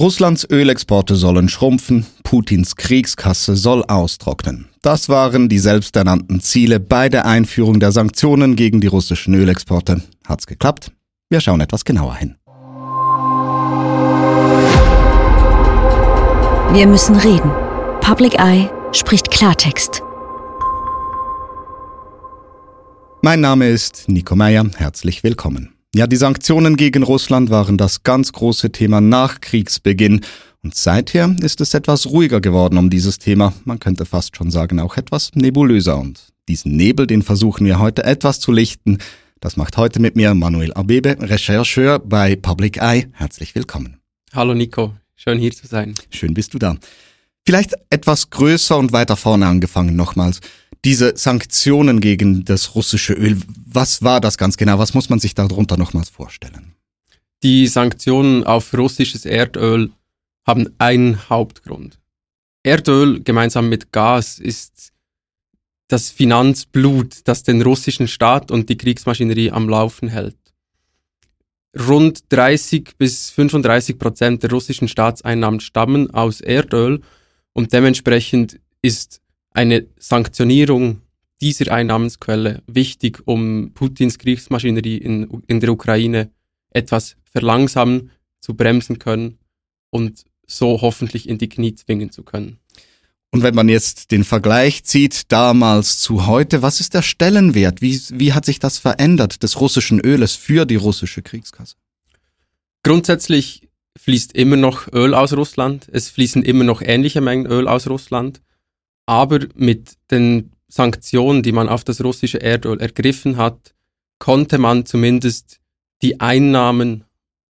Russlands Ölexporte sollen schrumpfen, Putins Kriegskasse soll austrocknen. Das waren die selbsternannten Ziele bei der Einführung der Sanktionen gegen die russischen Ölexporte. Hat's geklappt? Wir schauen etwas genauer hin. Wir müssen reden. Public Eye spricht Klartext. Mein Name ist Nico Meyer. Herzlich willkommen. Ja, die Sanktionen gegen Russland waren das ganz große Thema nach Kriegsbeginn. Und seither ist es etwas ruhiger geworden um dieses Thema. Man könnte fast schon sagen, auch etwas nebulöser. Und diesen Nebel, den versuchen wir heute etwas zu lichten. Das macht heute mit mir Manuel Abebe, Rechercheur bei Public Eye. Herzlich willkommen. Hallo Nico, schön hier zu sein. Schön bist du da. Vielleicht etwas größer und weiter vorne angefangen nochmals diese Sanktionen gegen das russische Öl, was war das ganz genau? Was muss man sich darunter nochmals vorstellen? Die Sanktionen auf russisches Erdöl haben einen Hauptgrund. Erdöl gemeinsam mit Gas ist das Finanzblut, das den russischen Staat und die Kriegsmaschinerie am Laufen hält. Rund 30 bis 35 Prozent der russischen Staatseinnahmen stammen aus Erdöl und dementsprechend ist eine Sanktionierung dieser Einnahmensquelle wichtig, um Putins Kriegsmaschinerie in, in der Ukraine etwas verlangsamen, zu bremsen können und so hoffentlich in die Knie zwingen zu können. Und wenn man jetzt den Vergleich zieht, damals zu heute, was ist der Stellenwert? Wie, wie hat sich das verändert des russischen Öles für die russische Kriegskasse? Grundsätzlich fließt immer noch Öl aus Russland. Es fließen immer noch ähnliche Mengen Öl aus Russland. Aber mit den Sanktionen, die man auf das russische Erdöl ergriffen hat, konnte man zumindest die Einnahmen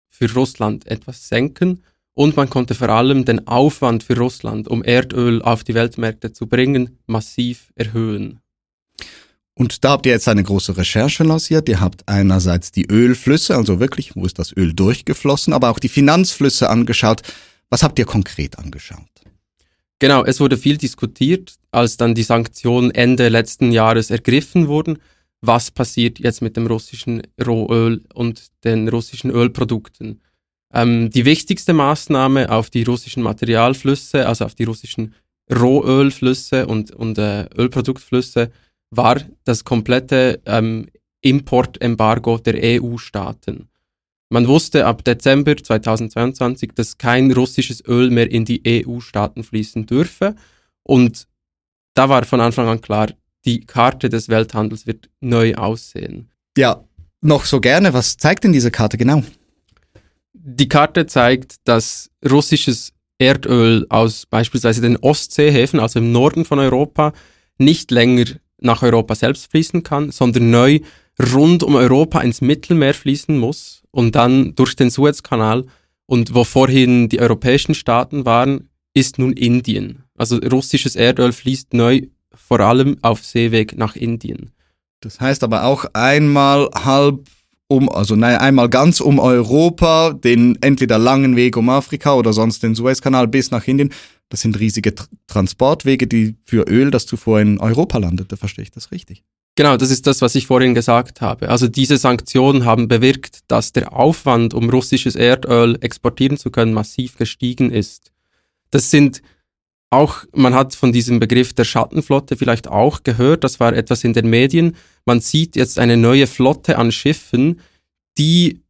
für Russland etwas senken und man konnte vor allem den Aufwand für Russland, um Erdöl auf die Weltmärkte zu bringen, massiv erhöhen. Und da habt ihr jetzt eine große Recherche lanciert. Ihr habt einerseits die Ölflüsse, also wirklich, wo ist das Öl durchgeflossen, aber auch die Finanzflüsse angeschaut. Was habt ihr konkret angeschaut? Genau, es wurde viel diskutiert, als dann die Sanktionen Ende letzten Jahres ergriffen wurden. Was passiert jetzt mit dem russischen Rohöl und den russischen Ölprodukten? Ähm, die wichtigste Maßnahme auf die russischen Materialflüsse, also auf die russischen Rohölflüsse und, und äh, Ölproduktflüsse, war das komplette ähm, Importembargo der EU-Staaten. Man wusste ab Dezember 2022, dass kein russisches Öl mehr in die EU-Staaten fließen dürfe. Und da war von Anfang an klar, die Karte des Welthandels wird neu aussehen. Ja, noch so gerne. Was zeigt denn diese Karte genau? Die Karte zeigt, dass russisches Erdöl aus beispielsweise den Ostseehäfen, also im Norden von Europa, nicht länger nach Europa selbst fließen kann, sondern neu rund um Europa ins Mittelmeer fließen muss und dann durch den Suezkanal. Und wo vorhin die europäischen Staaten waren, ist nun Indien. Also russisches Erdöl fließt neu vor allem auf Seeweg nach Indien. Das heißt aber auch einmal halb um, also nein, einmal ganz um Europa, den entweder langen Weg um Afrika oder sonst den Suezkanal bis nach Indien. Das sind riesige Tr Transportwege, die für Öl, das zuvor in Europa landete. Verstehe ich das richtig? Genau, das ist das, was ich vorhin gesagt habe. Also diese Sanktionen haben bewirkt, dass der Aufwand, um russisches Erdöl exportieren zu können, massiv gestiegen ist. Das sind auch, man hat von diesem Begriff der Schattenflotte vielleicht auch gehört, das war etwas in den Medien. Man sieht jetzt eine neue Flotte an Schiffen, die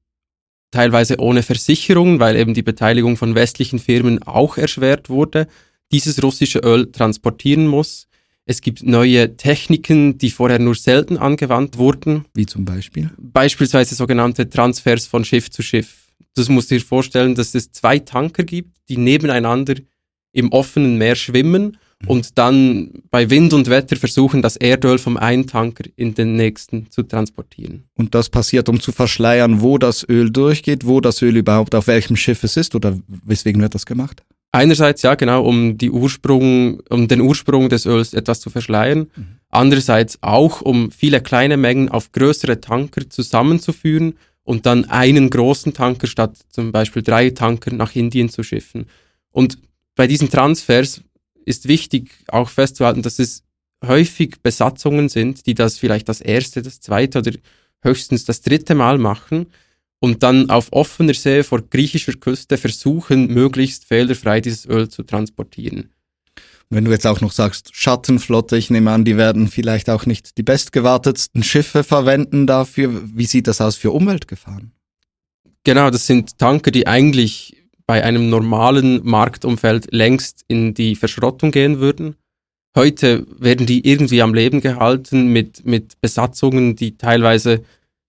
teilweise ohne Versicherung, weil eben die Beteiligung von westlichen Firmen auch erschwert wurde, dieses russische Öl transportieren muss. Es gibt neue Techniken, die vorher nur selten angewandt wurden. Wie zum Beispiel? Beispielsweise sogenannte Transfers von Schiff zu Schiff. Das musst du dir vorstellen, dass es zwei Tanker gibt, die nebeneinander im offenen Meer schwimmen und dann bei Wind und Wetter versuchen, das Erdöl vom einen Tanker in den nächsten zu transportieren. Und das passiert, um zu verschleiern, wo das Öl durchgeht, wo das Öl überhaupt auf welchem Schiff es ist oder weswegen wird das gemacht? Einerseits ja genau, um die Ursprung, um den Ursprung des Öls etwas zu verschleiern. Mhm. Andererseits auch, um viele kleine Mengen auf größere Tanker zusammenzuführen und dann einen großen Tanker statt zum Beispiel drei Tanker nach Indien zu schiffen. Und bei diesen Transfers ist wichtig auch festzuhalten, dass es häufig Besatzungen sind, die das vielleicht das erste, das zweite oder höchstens das dritte Mal machen und dann auf offener See vor griechischer Küste versuchen, möglichst fehlerfrei dieses Öl zu transportieren. Wenn du jetzt auch noch sagst, Schattenflotte, ich nehme an, die werden vielleicht auch nicht die bestgewartetsten Schiffe verwenden dafür. Wie sieht das aus für Umweltgefahren? Genau, das sind Tanker, die eigentlich bei einem normalen Marktumfeld längst in die Verschrottung gehen würden. Heute werden die irgendwie am Leben gehalten mit, mit Besatzungen, die teilweise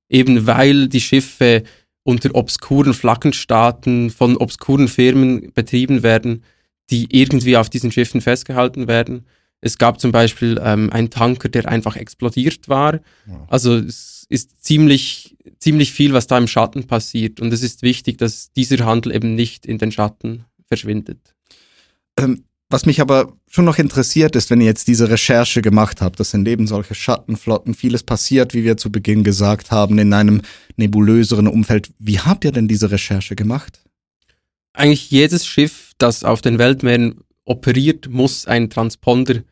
eben weil die Schiffe unter obskuren Flaggenstaaten von obskuren Firmen betrieben werden, die irgendwie auf diesen Schiffen festgehalten werden. Es gab zum Beispiel ähm, einen Tanker, der einfach explodiert war. Ja. Also es ist ziemlich, ziemlich viel, was da im Schatten passiert. Und es ist wichtig, dass dieser Handel eben nicht in den Schatten verschwindet. Ähm, was mich aber schon noch interessiert ist, wenn ihr jetzt diese Recherche gemacht habt, das sind eben solche Schattenflotten, vieles passiert, wie wir zu Beginn gesagt haben, in einem nebulöseren Umfeld. Wie habt ihr denn diese Recherche gemacht? Eigentlich jedes Schiff, das auf den Weltmeeren operiert, muss einen Transponder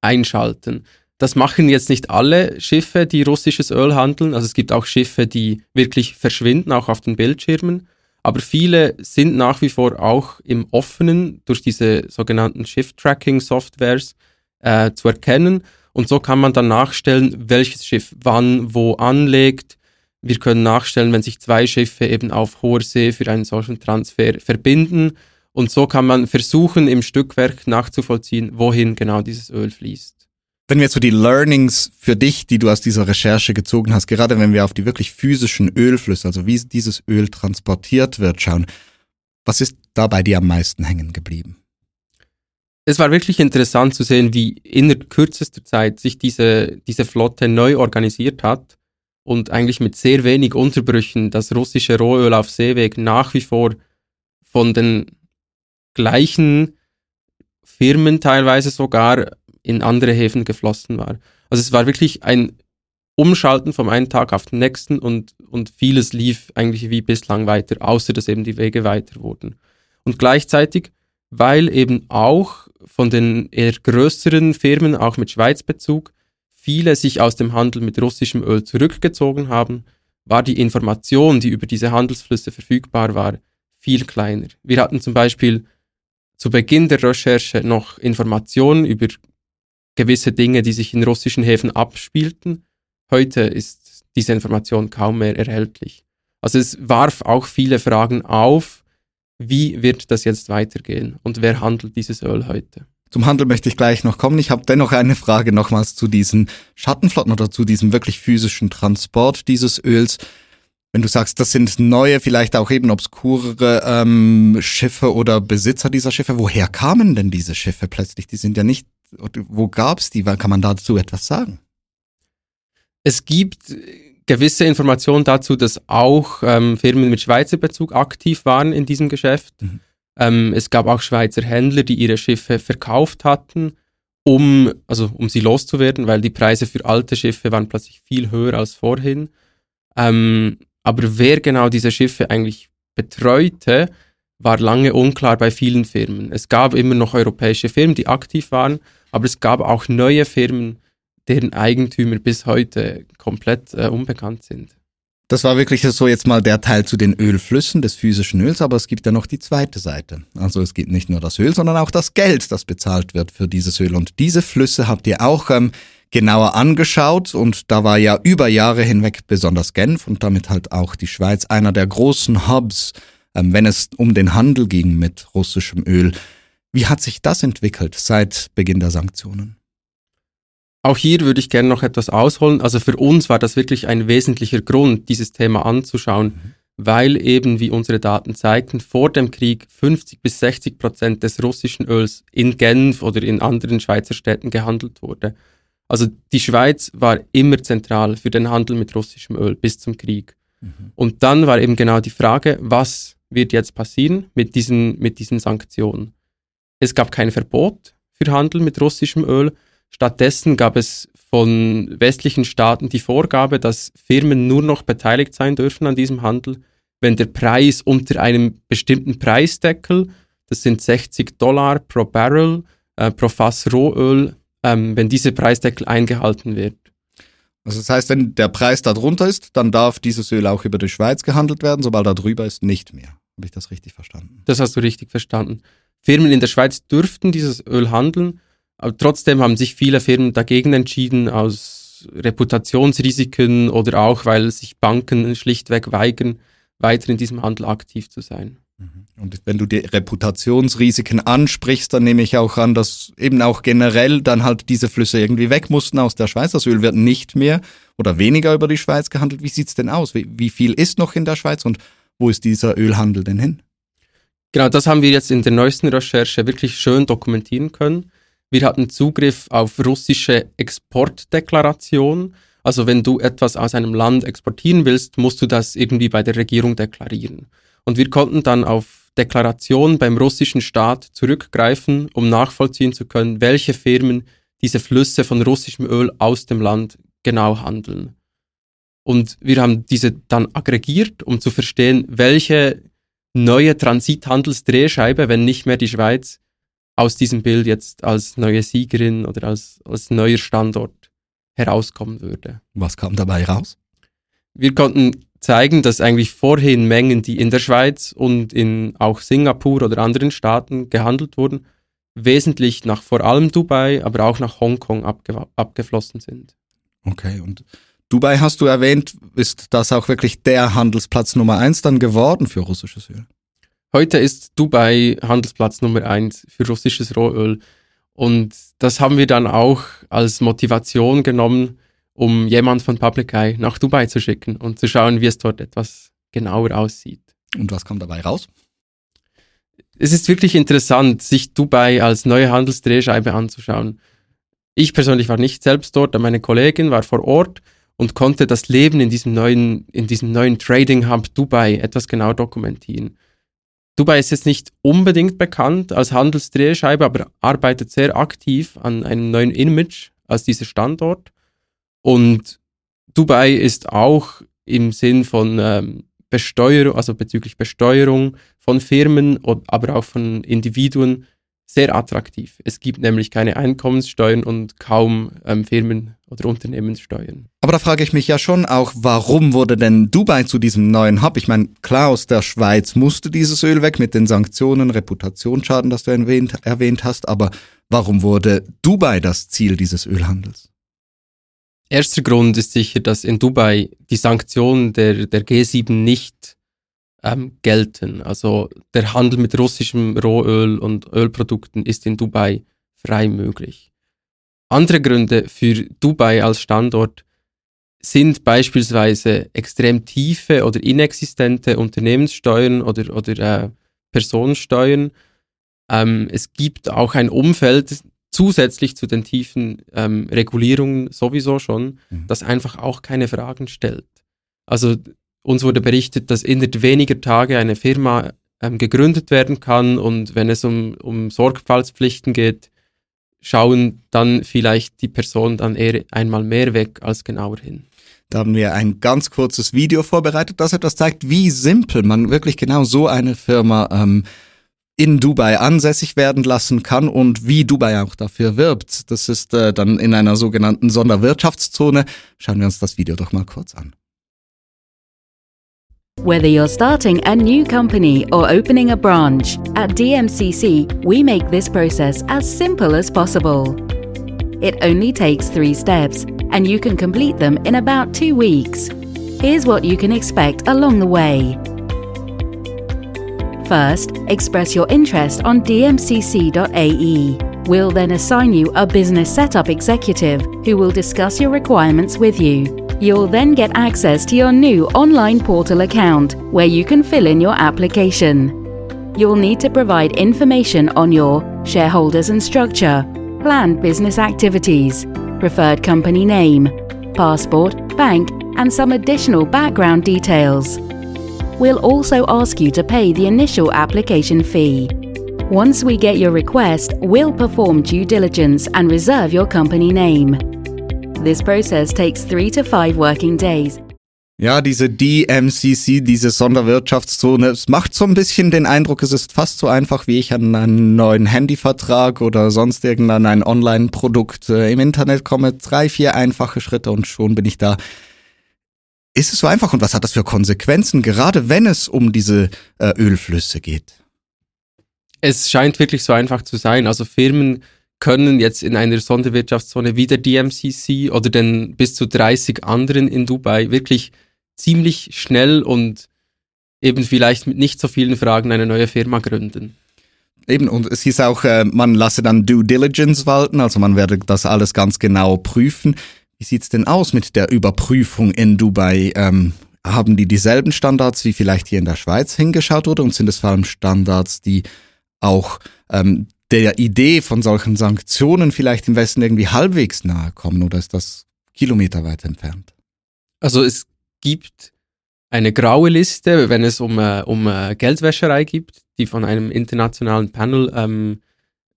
einschalten. Das machen jetzt nicht alle Schiffe, die russisches Öl handeln. Also es gibt auch Schiffe, die wirklich verschwinden, auch auf den Bildschirmen. Aber viele sind nach wie vor auch im Offenen durch diese sogenannten Shift-Tracking-Softwares äh, zu erkennen. Und so kann man dann nachstellen, welches Schiff wann wo anlegt. Wir können nachstellen, wenn sich zwei Schiffe eben auf hoher See für einen solchen Transfer verbinden. Und so kann man versuchen, im Stückwerk nachzuvollziehen, wohin genau dieses Öl fließt. Wenn wir jetzt so die Learnings für dich, die du aus dieser Recherche gezogen hast, gerade wenn wir auf die wirklich physischen Ölflüsse, also wie dieses Öl transportiert wird, schauen, was ist da bei dir am meisten hängen geblieben? Es war wirklich interessant zu sehen, wie innerhalb kürzester Zeit sich diese, diese Flotte neu organisiert hat und eigentlich mit sehr wenig Unterbrüchen das russische Rohöl auf Seeweg nach wie vor von den gleichen Firmen teilweise sogar in andere Häfen geflossen war. Also es war wirklich ein Umschalten vom einen Tag auf den nächsten und, und vieles lief eigentlich wie bislang weiter, außer dass eben die Wege weiter wurden. Und gleichzeitig, weil eben auch von den eher größeren Firmen, auch mit Schweizbezug, viele sich aus dem Handel mit russischem Öl zurückgezogen haben, war die Information, die über diese Handelsflüsse verfügbar war, viel kleiner. Wir hatten zum Beispiel zu Beginn der Recherche noch Informationen über gewisse Dinge, die sich in russischen Häfen abspielten. Heute ist diese Information kaum mehr erhältlich. Also es warf auch viele Fragen auf, wie wird das jetzt weitergehen und wer handelt dieses Öl heute? Zum Handel möchte ich gleich noch kommen. Ich habe dennoch eine Frage nochmals zu diesen Schattenflotten oder zu diesem wirklich physischen Transport dieses Öls. Wenn du sagst, das sind neue, vielleicht auch eben obskurere ähm, Schiffe oder Besitzer dieser Schiffe, woher kamen denn diese Schiffe plötzlich? Die sind ja nicht wo gab es die? Kann man dazu etwas sagen? Es gibt gewisse Informationen dazu, dass auch ähm, Firmen mit Schweizer Bezug aktiv waren in diesem Geschäft. Mhm. Ähm, es gab auch Schweizer Händler, die ihre Schiffe verkauft hatten, um, also, um sie loszuwerden, weil die Preise für alte Schiffe waren plötzlich viel höher als vorhin. Ähm, aber wer genau diese Schiffe eigentlich betreute, war lange unklar bei vielen Firmen. Es gab immer noch europäische Firmen, die aktiv waren, aber es gab auch neue Firmen, deren Eigentümer bis heute komplett äh, unbekannt sind. Das war wirklich so jetzt mal der Teil zu den Ölflüssen des physischen Öls, aber es gibt ja noch die zweite Seite. Also es gibt nicht nur das Öl, sondern auch das Geld, das bezahlt wird für dieses Öl. Und diese Flüsse habt ihr auch ähm, genauer angeschaut und da war ja über Jahre hinweg besonders Genf und damit halt auch die Schweiz einer der großen Hubs, ähm, wenn es um den Handel ging mit russischem Öl. Wie hat sich das entwickelt seit Beginn der Sanktionen? Auch hier würde ich gerne noch etwas ausholen. Also für uns war das wirklich ein wesentlicher Grund, dieses Thema anzuschauen, mhm. weil eben, wie unsere Daten zeigten, vor dem Krieg 50 bis 60 Prozent des russischen Öls in Genf oder in anderen Schweizer Städten gehandelt wurde. Also die Schweiz war immer zentral für den Handel mit russischem Öl bis zum Krieg. Mhm. Und dann war eben genau die Frage, was wird jetzt passieren mit diesen, mit diesen Sanktionen? Es gab kein Verbot für Handel mit russischem Öl. Stattdessen gab es von westlichen Staaten die Vorgabe, dass Firmen nur noch beteiligt sein dürfen an diesem Handel, wenn der Preis unter einem bestimmten Preisdeckel, das sind 60 Dollar pro Barrel, äh, pro Fass Rohöl, ähm, wenn dieser Preisdeckel eingehalten wird. Also das heißt, wenn der Preis da drunter ist, dann darf dieses Öl auch über die Schweiz gehandelt werden, sobald da drüber ist, nicht mehr. Habe ich das richtig verstanden? Das hast du richtig verstanden. Firmen in der Schweiz dürften dieses Öl handeln, aber trotzdem haben sich viele Firmen dagegen entschieden, aus Reputationsrisiken oder auch, weil sich Banken schlichtweg weigern, weiter in diesem Handel aktiv zu sein. Mhm. Und wenn du die Reputationsrisiken ansprichst, dann nehme ich auch an, dass eben auch generell dann halt diese Flüsse irgendwie weg mussten aus der Schweiz. Das Öl wird nicht mehr oder weniger über die Schweiz gehandelt. Wie sieht's denn aus? Wie, wie viel ist noch in der Schweiz und wo ist dieser Ölhandel denn hin? Genau, das haben wir jetzt in der neuesten Recherche wirklich schön dokumentieren können. Wir hatten Zugriff auf russische Exportdeklarationen. Also wenn du etwas aus einem Land exportieren willst, musst du das irgendwie bei der Regierung deklarieren. Und wir konnten dann auf Deklarationen beim russischen Staat zurückgreifen, um nachvollziehen zu können, welche Firmen diese Flüsse von russischem Öl aus dem Land genau handeln. Und wir haben diese dann aggregiert, um zu verstehen, welche neue Transithandelsdrehscheibe, wenn nicht mehr die Schweiz, aus diesem Bild jetzt als neue Siegerin oder als, als neuer Standort herauskommen würde. Was kam dabei raus? Wir konnten zeigen, dass eigentlich vorhin Mengen, die in der Schweiz und in auch Singapur oder anderen Staaten gehandelt wurden, wesentlich nach vor allem Dubai, aber auch nach Hongkong abge abgeflossen sind. Okay, und Dubai hast du erwähnt, ist das auch wirklich der Handelsplatz Nummer eins dann geworden für russisches Öl? Heute ist Dubai Handelsplatz Nummer eins für russisches Rohöl. Und das haben wir dann auch als Motivation genommen, um jemand von Public Eye nach Dubai zu schicken und zu schauen, wie es dort etwas genauer aussieht. Und was kommt dabei raus? Es ist wirklich interessant, sich Dubai als neue Handelsdrehscheibe anzuschauen. Ich persönlich war nicht selbst dort, aber meine Kollegin war vor Ort und konnte das Leben in diesem neuen, in diesem neuen Trading Hub Dubai etwas genau dokumentieren. Dubai ist jetzt nicht unbedingt bekannt als Handelsdrehscheibe, aber arbeitet sehr aktiv an einem neuen Image als dieser Standort. Und Dubai ist auch im Sinn von ähm, Besteuerung, also bezüglich Besteuerung von Firmen, aber auch von Individuen sehr attraktiv. Es gibt nämlich keine Einkommenssteuern und kaum ähm, Firmen- oder Unternehmenssteuern. Aber da frage ich mich ja schon auch, warum wurde denn Dubai zu diesem neuen Hub? Ich meine, klar, aus der Schweiz musste dieses Öl weg mit den Sanktionen, Reputationsschaden, das du erwähnt, erwähnt hast, aber warum wurde Dubai das Ziel dieses Ölhandels? Erster Grund ist sicher, dass in Dubai die Sanktionen der, der G7 nicht ähm, gelten. Also der Handel mit russischem Rohöl und Ölprodukten ist in Dubai frei möglich. Andere Gründe für Dubai als Standort sind beispielsweise extrem tiefe oder inexistente Unternehmenssteuern oder, oder äh, Personensteuern. Ähm, es gibt auch ein Umfeld zusätzlich zu den tiefen ähm, Regulierungen sowieso schon, mhm. das einfach auch keine Fragen stellt. Also uns wurde berichtet, dass innerhalb weniger Tage eine Firma ähm, gegründet werden kann und wenn es um, um Sorgfaltspflichten geht, schauen dann vielleicht die Personen dann eher einmal mehr weg als genauer hin. Da haben wir ein ganz kurzes Video vorbereitet, das etwas zeigt, wie simpel man wirklich genau so eine Firma ähm, in Dubai ansässig werden lassen kann und wie Dubai auch dafür wirbt. Das ist äh, dann in einer sogenannten Sonderwirtschaftszone. Schauen wir uns das Video doch mal kurz an. Whether you're starting a new company or opening a branch, at DMCC we make this process as simple as possible. It only takes three steps, and you can complete them in about two weeks. Here's what you can expect along the way. First, express your interest on dmcc.ae. We'll then assign you a business setup executive who will discuss your requirements with you. You'll then get access to your new online portal account where you can fill in your application. You'll need to provide information on your shareholders and structure, planned business activities, preferred company name, passport, bank, and some additional background details. We'll also ask you to pay the initial application fee. Once we get your request, we'll perform due diligence and reserve your company name. This process takes three to five working days. Ja, diese DMCC, diese Sonderwirtschaftszone, es macht so ein bisschen den Eindruck, es ist fast so einfach, wie ich an einen neuen Handyvertrag oder sonst irgendein ein Online-Produkt äh, im Internet komme. Drei, vier einfache Schritte und schon bin ich da. Ist es so einfach und was hat das für Konsequenzen, gerade wenn es um diese äh, Ölflüsse geht? Es scheint wirklich so einfach zu sein. Also Firmen können jetzt in einer Sonderwirtschaftszone wie der DMCC oder den bis zu 30 anderen in Dubai wirklich ziemlich schnell und eben vielleicht mit nicht so vielen Fragen eine neue Firma gründen. Eben, und es hieß auch, äh, man lasse dann Due Diligence walten, also man werde das alles ganz genau prüfen. Wie sieht's denn aus mit der Überprüfung in Dubai? Ähm, haben die dieselben Standards, wie vielleicht hier in der Schweiz hingeschaut wurde? Und sind es vor allem Standards, die auch ähm, der Idee von solchen Sanktionen vielleicht im Westen irgendwie halbwegs nahe kommen? Oder ist das kilometerweit entfernt? Also es gibt eine graue Liste, wenn es um, äh, um äh, Geldwäscherei gibt, die von einem internationalen Panel ähm,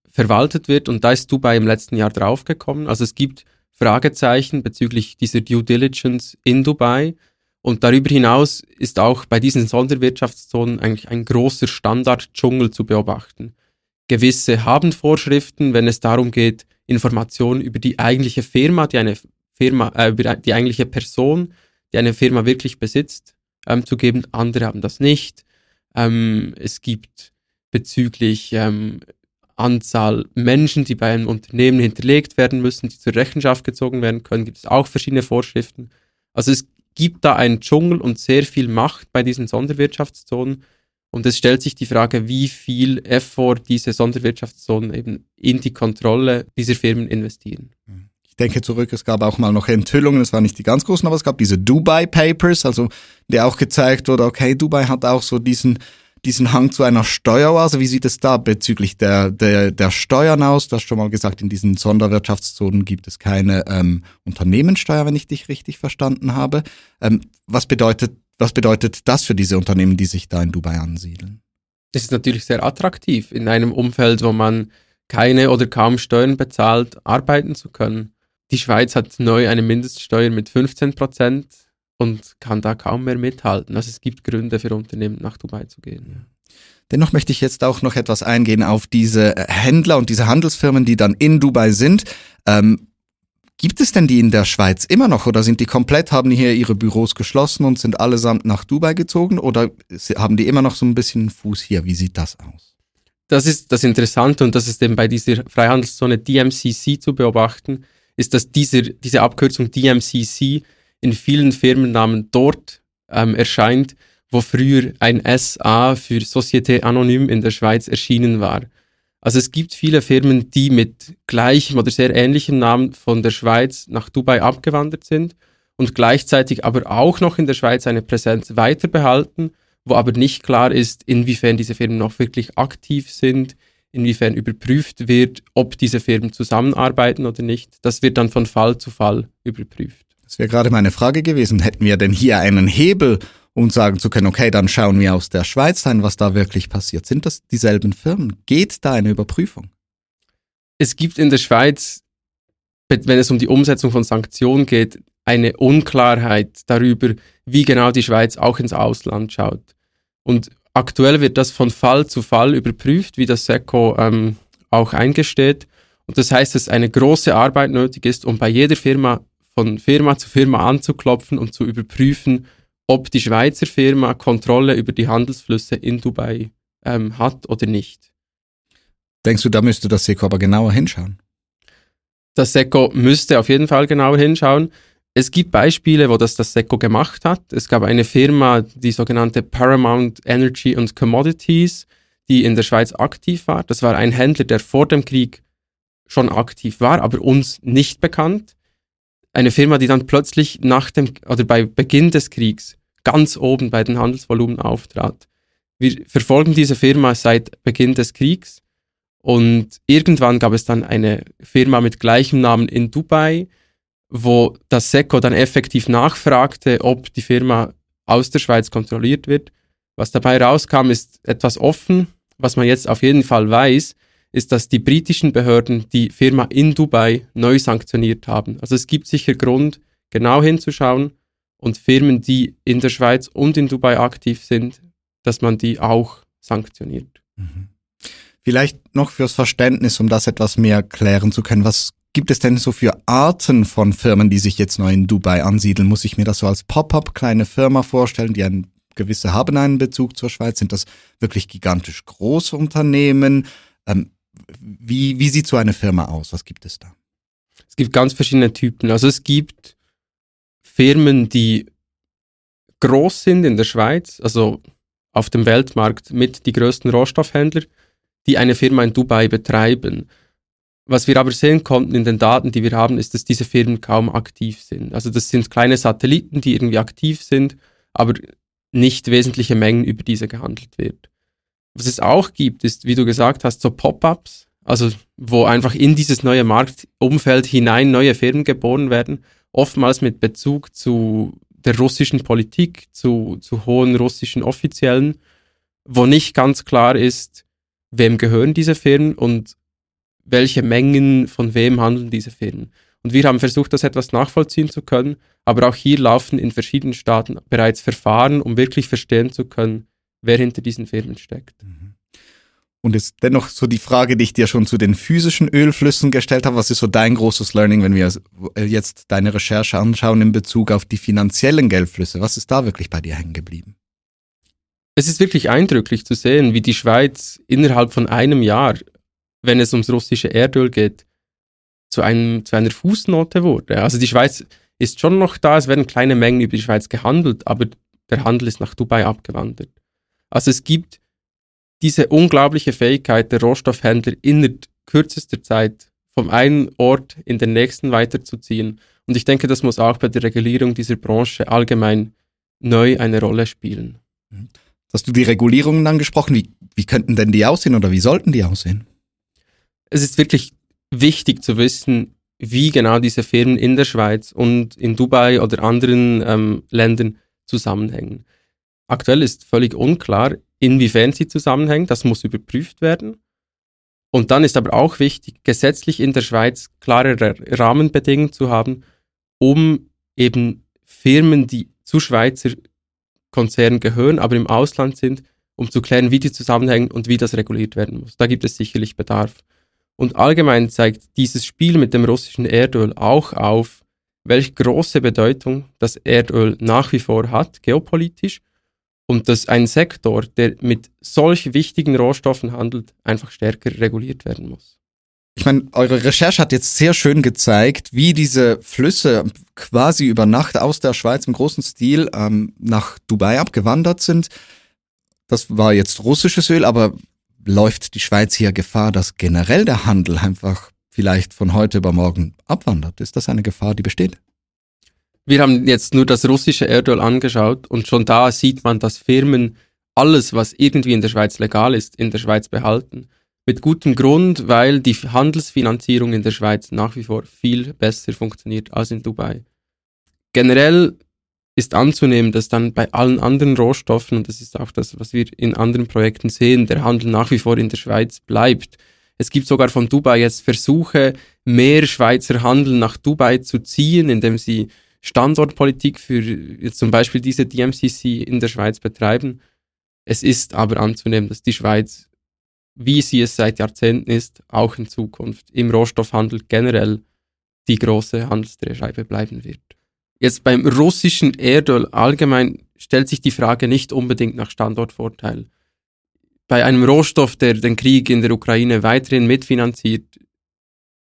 verwaltet wird. Und da ist Dubai im letzten Jahr draufgekommen. Also es gibt Fragezeichen bezüglich dieser Due Diligence in Dubai. Und darüber hinaus ist auch bei diesen Sonderwirtschaftszonen eigentlich ein großer Standarddschungel zu beobachten. Gewisse haben Vorschriften, wenn es darum geht, Informationen über die eigentliche Firma, die eine Firma, äh, über die eigentliche Person die eine Firma wirklich besitzt, ähm, zu geben. Andere haben das nicht. Ähm, es gibt bezüglich ähm, Anzahl Menschen, die bei einem Unternehmen hinterlegt werden müssen, die zur Rechenschaft gezogen werden können, gibt es auch verschiedene Vorschriften. Also es gibt da einen Dschungel und sehr viel Macht bei diesen Sonderwirtschaftszonen. Und es stellt sich die Frage, wie viel Effort diese Sonderwirtschaftszonen eben in die Kontrolle dieser Firmen investieren. Ich denke zurück, es gab auch mal noch Enthüllungen, es waren nicht die ganz großen, aber es gab diese Dubai Papers, also der auch gezeigt wurde, okay, Dubai hat auch so diesen diesen Hang zu einer Steueroase. Wie sieht es da bezüglich der, der, der Steuern aus? Du hast schon mal gesagt, in diesen Sonderwirtschaftszonen gibt es keine ähm, Unternehmenssteuer, wenn ich dich richtig verstanden habe. Ähm, was, bedeutet, was bedeutet das für diese Unternehmen, die sich da in Dubai ansiedeln? Das ist natürlich sehr attraktiv, in einem Umfeld, wo man keine oder kaum Steuern bezahlt, arbeiten zu können. Die Schweiz hat neu eine Mindeststeuer mit 15 Prozent und kann da kaum mehr mithalten. Also es gibt Gründe für Unternehmen nach Dubai zu gehen. Dennoch möchte ich jetzt auch noch etwas eingehen auf diese Händler und diese Handelsfirmen, die dann in Dubai sind. Ähm, gibt es denn die in der Schweiz immer noch oder sind die komplett, haben die hier ihre Büros geschlossen und sind allesamt nach Dubai gezogen oder haben die immer noch so ein bisschen Fuß hier? Wie sieht das aus? Das ist das Interessante und das ist eben bei dieser Freihandelszone DMCC zu beobachten ist, dass diese, diese Abkürzung DMCC in vielen Firmennamen dort ähm, erscheint, wo früher ein SA für Société Anonyme in der Schweiz erschienen war. Also es gibt viele Firmen, die mit gleichem oder sehr ähnlichem Namen von der Schweiz nach Dubai abgewandert sind und gleichzeitig aber auch noch in der Schweiz eine Präsenz weiter behalten, wo aber nicht klar ist, inwiefern diese Firmen noch wirklich aktiv sind, inwiefern überprüft wird, ob diese Firmen zusammenarbeiten oder nicht. Das wird dann von Fall zu Fall überprüft. Das wäre gerade meine Frage gewesen. Hätten wir denn hier einen Hebel, um sagen zu können, okay, dann schauen wir aus der Schweiz rein, was da wirklich passiert. Sind das dieselben Firmen? Geht da eine Überprüfung? Es gibt in der Schweiz, wenn es um die Umsetzung von Sanktionen geht, eine Unklarheit darüber, wie genau die Schweiz auch ins Ausland schaut. Und Aktuell wird das von Fall zu Fall überprüft, wie das SECO ähm, auch eingesteht. Und das heißt, dass eine große Arbeit nötig ist, um bei jeder Firma von Firma zu Firma anzuklopfen und zu überprüfen, ob die Schweizer Firma Kontrolle über die Handelsflüsse in Dubai ähm, hat oder nicht. Denkst du, da müsste das SECO aber genauer hinschauen? Das SECO müsste auf jeden Fall genauer hinschauen. Es gibt Beispiele, wo das das SECO gemacht hat. Es gab eine Firma, die sogenannte Paramount Energy and Commodities, die in der Schweiz aktiv war. Das war ein Händler, der vor dem Krieg schon aktiv war, aber uns nicht bekannt. Eine Firma, die dann plötzlich nach dem oder bei Beginn des Kriegs ganz oben bei den Handelsvolumen auftrat. Wir verfolgen diese Firma seit Beginn des Kriegs und irgendwann gab es dann eine Firma mit gleichem Namen in Dubai, wo das SECO dann effektiv nachfragte, ob die Firma aus der Schweiz kontrolliert wird. Was dabei rauskam, ist etwas offen. Was man jetzt auf jeden Fall weiß, ist, dass die britischen Behörden die Firma in Dubai neu sanktioniert haben. Also es gibt sicher Grund, genau hinzuschauen und Firmen, die in der Schweiz und in Dubai aktiv sind, dass man die auch sanktioniert. Mhm. Vielleicht noch fürs Verständnis, um das etwas mehr klären zu können. Was gibt es denn so für Arten von Firmen, die sich jetzt neu in Dubai ansiedeln? Muss ich mir das so als Pop-up kleine Firma vorstellen, die ein gewisse haben einen Bezug zur Schweiz? Sind das wirklich gigantisch große Unternehmen? Ähm, wie, wie sieht so eine Firma aus? Was gibt es da? Es gibt ganz verschiedene Typen. Also es gibt Firmen, die groß sind in der Schweiz, also auf dem Weltmarkt mit die größten Rohstoffhändler, die eine Firma in Dubai betreiben. Was wir aber sehen konnten in den Daten, die wir haben, ist, dass diese Firmen kaum aktiv sind. Also das sind kleine Satelliten, die irgendwie aktiv sind, aber nicht wesentliche Mengen über diese gehandelt wird. Was es auch gibt, ist, wie du gesagt hast, so Pop-ups, also wo einfach in dieses neue Marktumfeld hinein neue Firmen geboren werden, oftmals mit Bezug zu der russischen Politik, zu, zu hohen russischen Offiziellen, wo nicht ganz klar ist, wem gehören diese Firmen und welche Mengen von wem handeln diese Firmen. Und wir haben versucht, das etwas nachvollziehen zu können, aber auch hier laufen in verschiedenen Staaten bereits Verfahren, um wirklich verstehen zu können, wer hinter diesen Firmen steckt. Mhm. Und ist dennoch so die Frage, die ich dir schon zu den physischen Ölflüssen gestellt habe. Was ist so dein großes Learning, wenn wir jetzt deine Recherche anschauen in Bezug auf die finanziellen Geldflüsse? Was ist da wirklich bei dir hängen geblieben? Es ist wirklich eindrücklich zu sehen, wie die Schweiz innerhalb von einem Jahr, wenn es ums russische Erdöl geht, zu, einem, zu einer Fußnote wurde. Also die Schweiz ist schon noch da, es werden kleine Mengen über die Schweiz gehandelt, aber der Handel ist nach Dubai abgewandert. Also es gibt diese unglaubliche Fähigkeit der Rohstoffhändler innerhalb kürzester Zeit vom einen Ort in den nächsten weiterzuziehen. Und ich denke, das muss auch bei der Regulierung dieser Branche allgemein neu eine Rolle spielen. Hast du die Regulierungen angesprochen? Wie, wie könnten denn die aussehen oder wie sollten die aussehen? Es ist wirklich wichtig zu wissen, wie genau diese Firmen in der Schweiz und in Dubai oder anderen ähm, Ländern zusammenhängen. Aktuell ist völlig unklar, inwiefern sie zusammenhängen. Das muss überprüft werden. Und dann ist aber auch wichtig, gesetzlich in der Schweiz klare Rahmenbedingungen zu haben, um eben Firmen, die zu Schweizer Konzernen gehören, aber im Ausland sind, um zu klären, wie die zusammenhängen und wie das reguliert werden muss. Da gibt es sicherlich Bedarf. Und allgemein zeigt dieses Spiel mit dem russischen Erdöl auch auf, welche große Bedeutung das Erdöl nach wie vor hat, geopolitisch, und dass ein Sektor, der mit solch wichtigen Rohstoffen handelt, einfach stärker reguliert werden muss. Ich meine, eure Recherche hat jetzt sehr schön gezeigt, wie diese Flüsse quasi über Nacht aus der Schweiz im großen Stil ähm, nach Dubai abgewandert sind. Das war jetzt russisches Öl, aber läuft die Schweiz hier Gefahr, dass generell der Handel einfach vielleicht von heute über morgen abwandert? Ist das eine Gefahr, die besteht? Wir haben jetzt nur das russische Erdöl angeschaut und schon da sieht man, dass Firmen alles, was irgendwie in der Schweiz legal ist, in der Schweiz behalten. Mit gutem Grund, weil die Handelsfinanzierung in der Schweiz nach wie vor viel besser funktioniert als in Dubai. Generell ist anzunehmen, dass dann bei allen anderen Rohstoffen, und das ist auch das, was wir in anderen Projekten sehen, der Handel nach wie vor in der Schweiz bleibt. Es gibt sogar von Dubai jetzt Versuche, mehr Schweizer Handel nach Dubai zu ziehen, indem sie Standortpolitik für jetzt zum Beispiel diese DMCC in der Schweiz betreiben. Es ist aber anzunehmen, dass die Schweiz, wie sie es seit Jahrzehnten ist, auch in Zukunft im Rohstoffhandel generell die große Handelsdrehscheibe bleiben wird. Jetzt beim russischen Erdöl allgemein stellt sich die Frage nicht unbedingt nach Standortvorteil. Bei einem Rohstoff, der den Krieg in der Ukraine weiterhin mitfinanziert,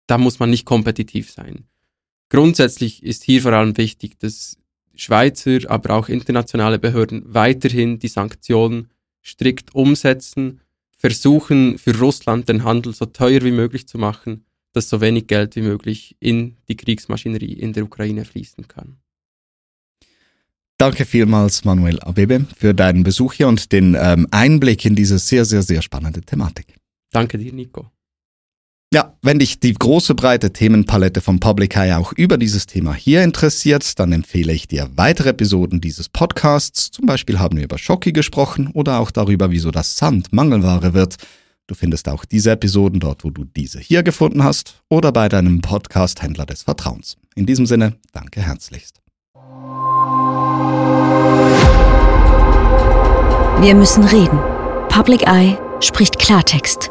da muss man nicht kompetitiv sein. Grundsätzlich ist hier vor allem wichtig, dass Schweizer, aber auch internationale Behörden weiterhin die Sanktionen strikt umsetzen, versuchen für Russland den Handel so teuer wie möglich zu machen, dass so wenig Geld wie möglich in die Kriegsmaschinerie in der Ukraine fließen kann. Danke vielmals, Manuel Abebe, für deinen Besuch hier und den ähm, Einblick in diese sehr, sehr, sehr spannende Thematik. Danke dir, Nico. Ja, wenn dich die große breite Themenpalette von Public Eye auch über dieses Thema hier interessiert, dann empfehle ich dir weitere Episoden dieses Podcasts. Zum Beispiel haben wir über Schocki gesprochen oder auch darüber, wieso das Sand Mangelware wird. Du findest auch diese Episoden dort, wo du diese hier gefunden hast oder bei deinem Podcast-Händler des Vertrauens. In diesem Sinne, danke herzlichst. Wir müssen reden. Public Eye spricht Klartext.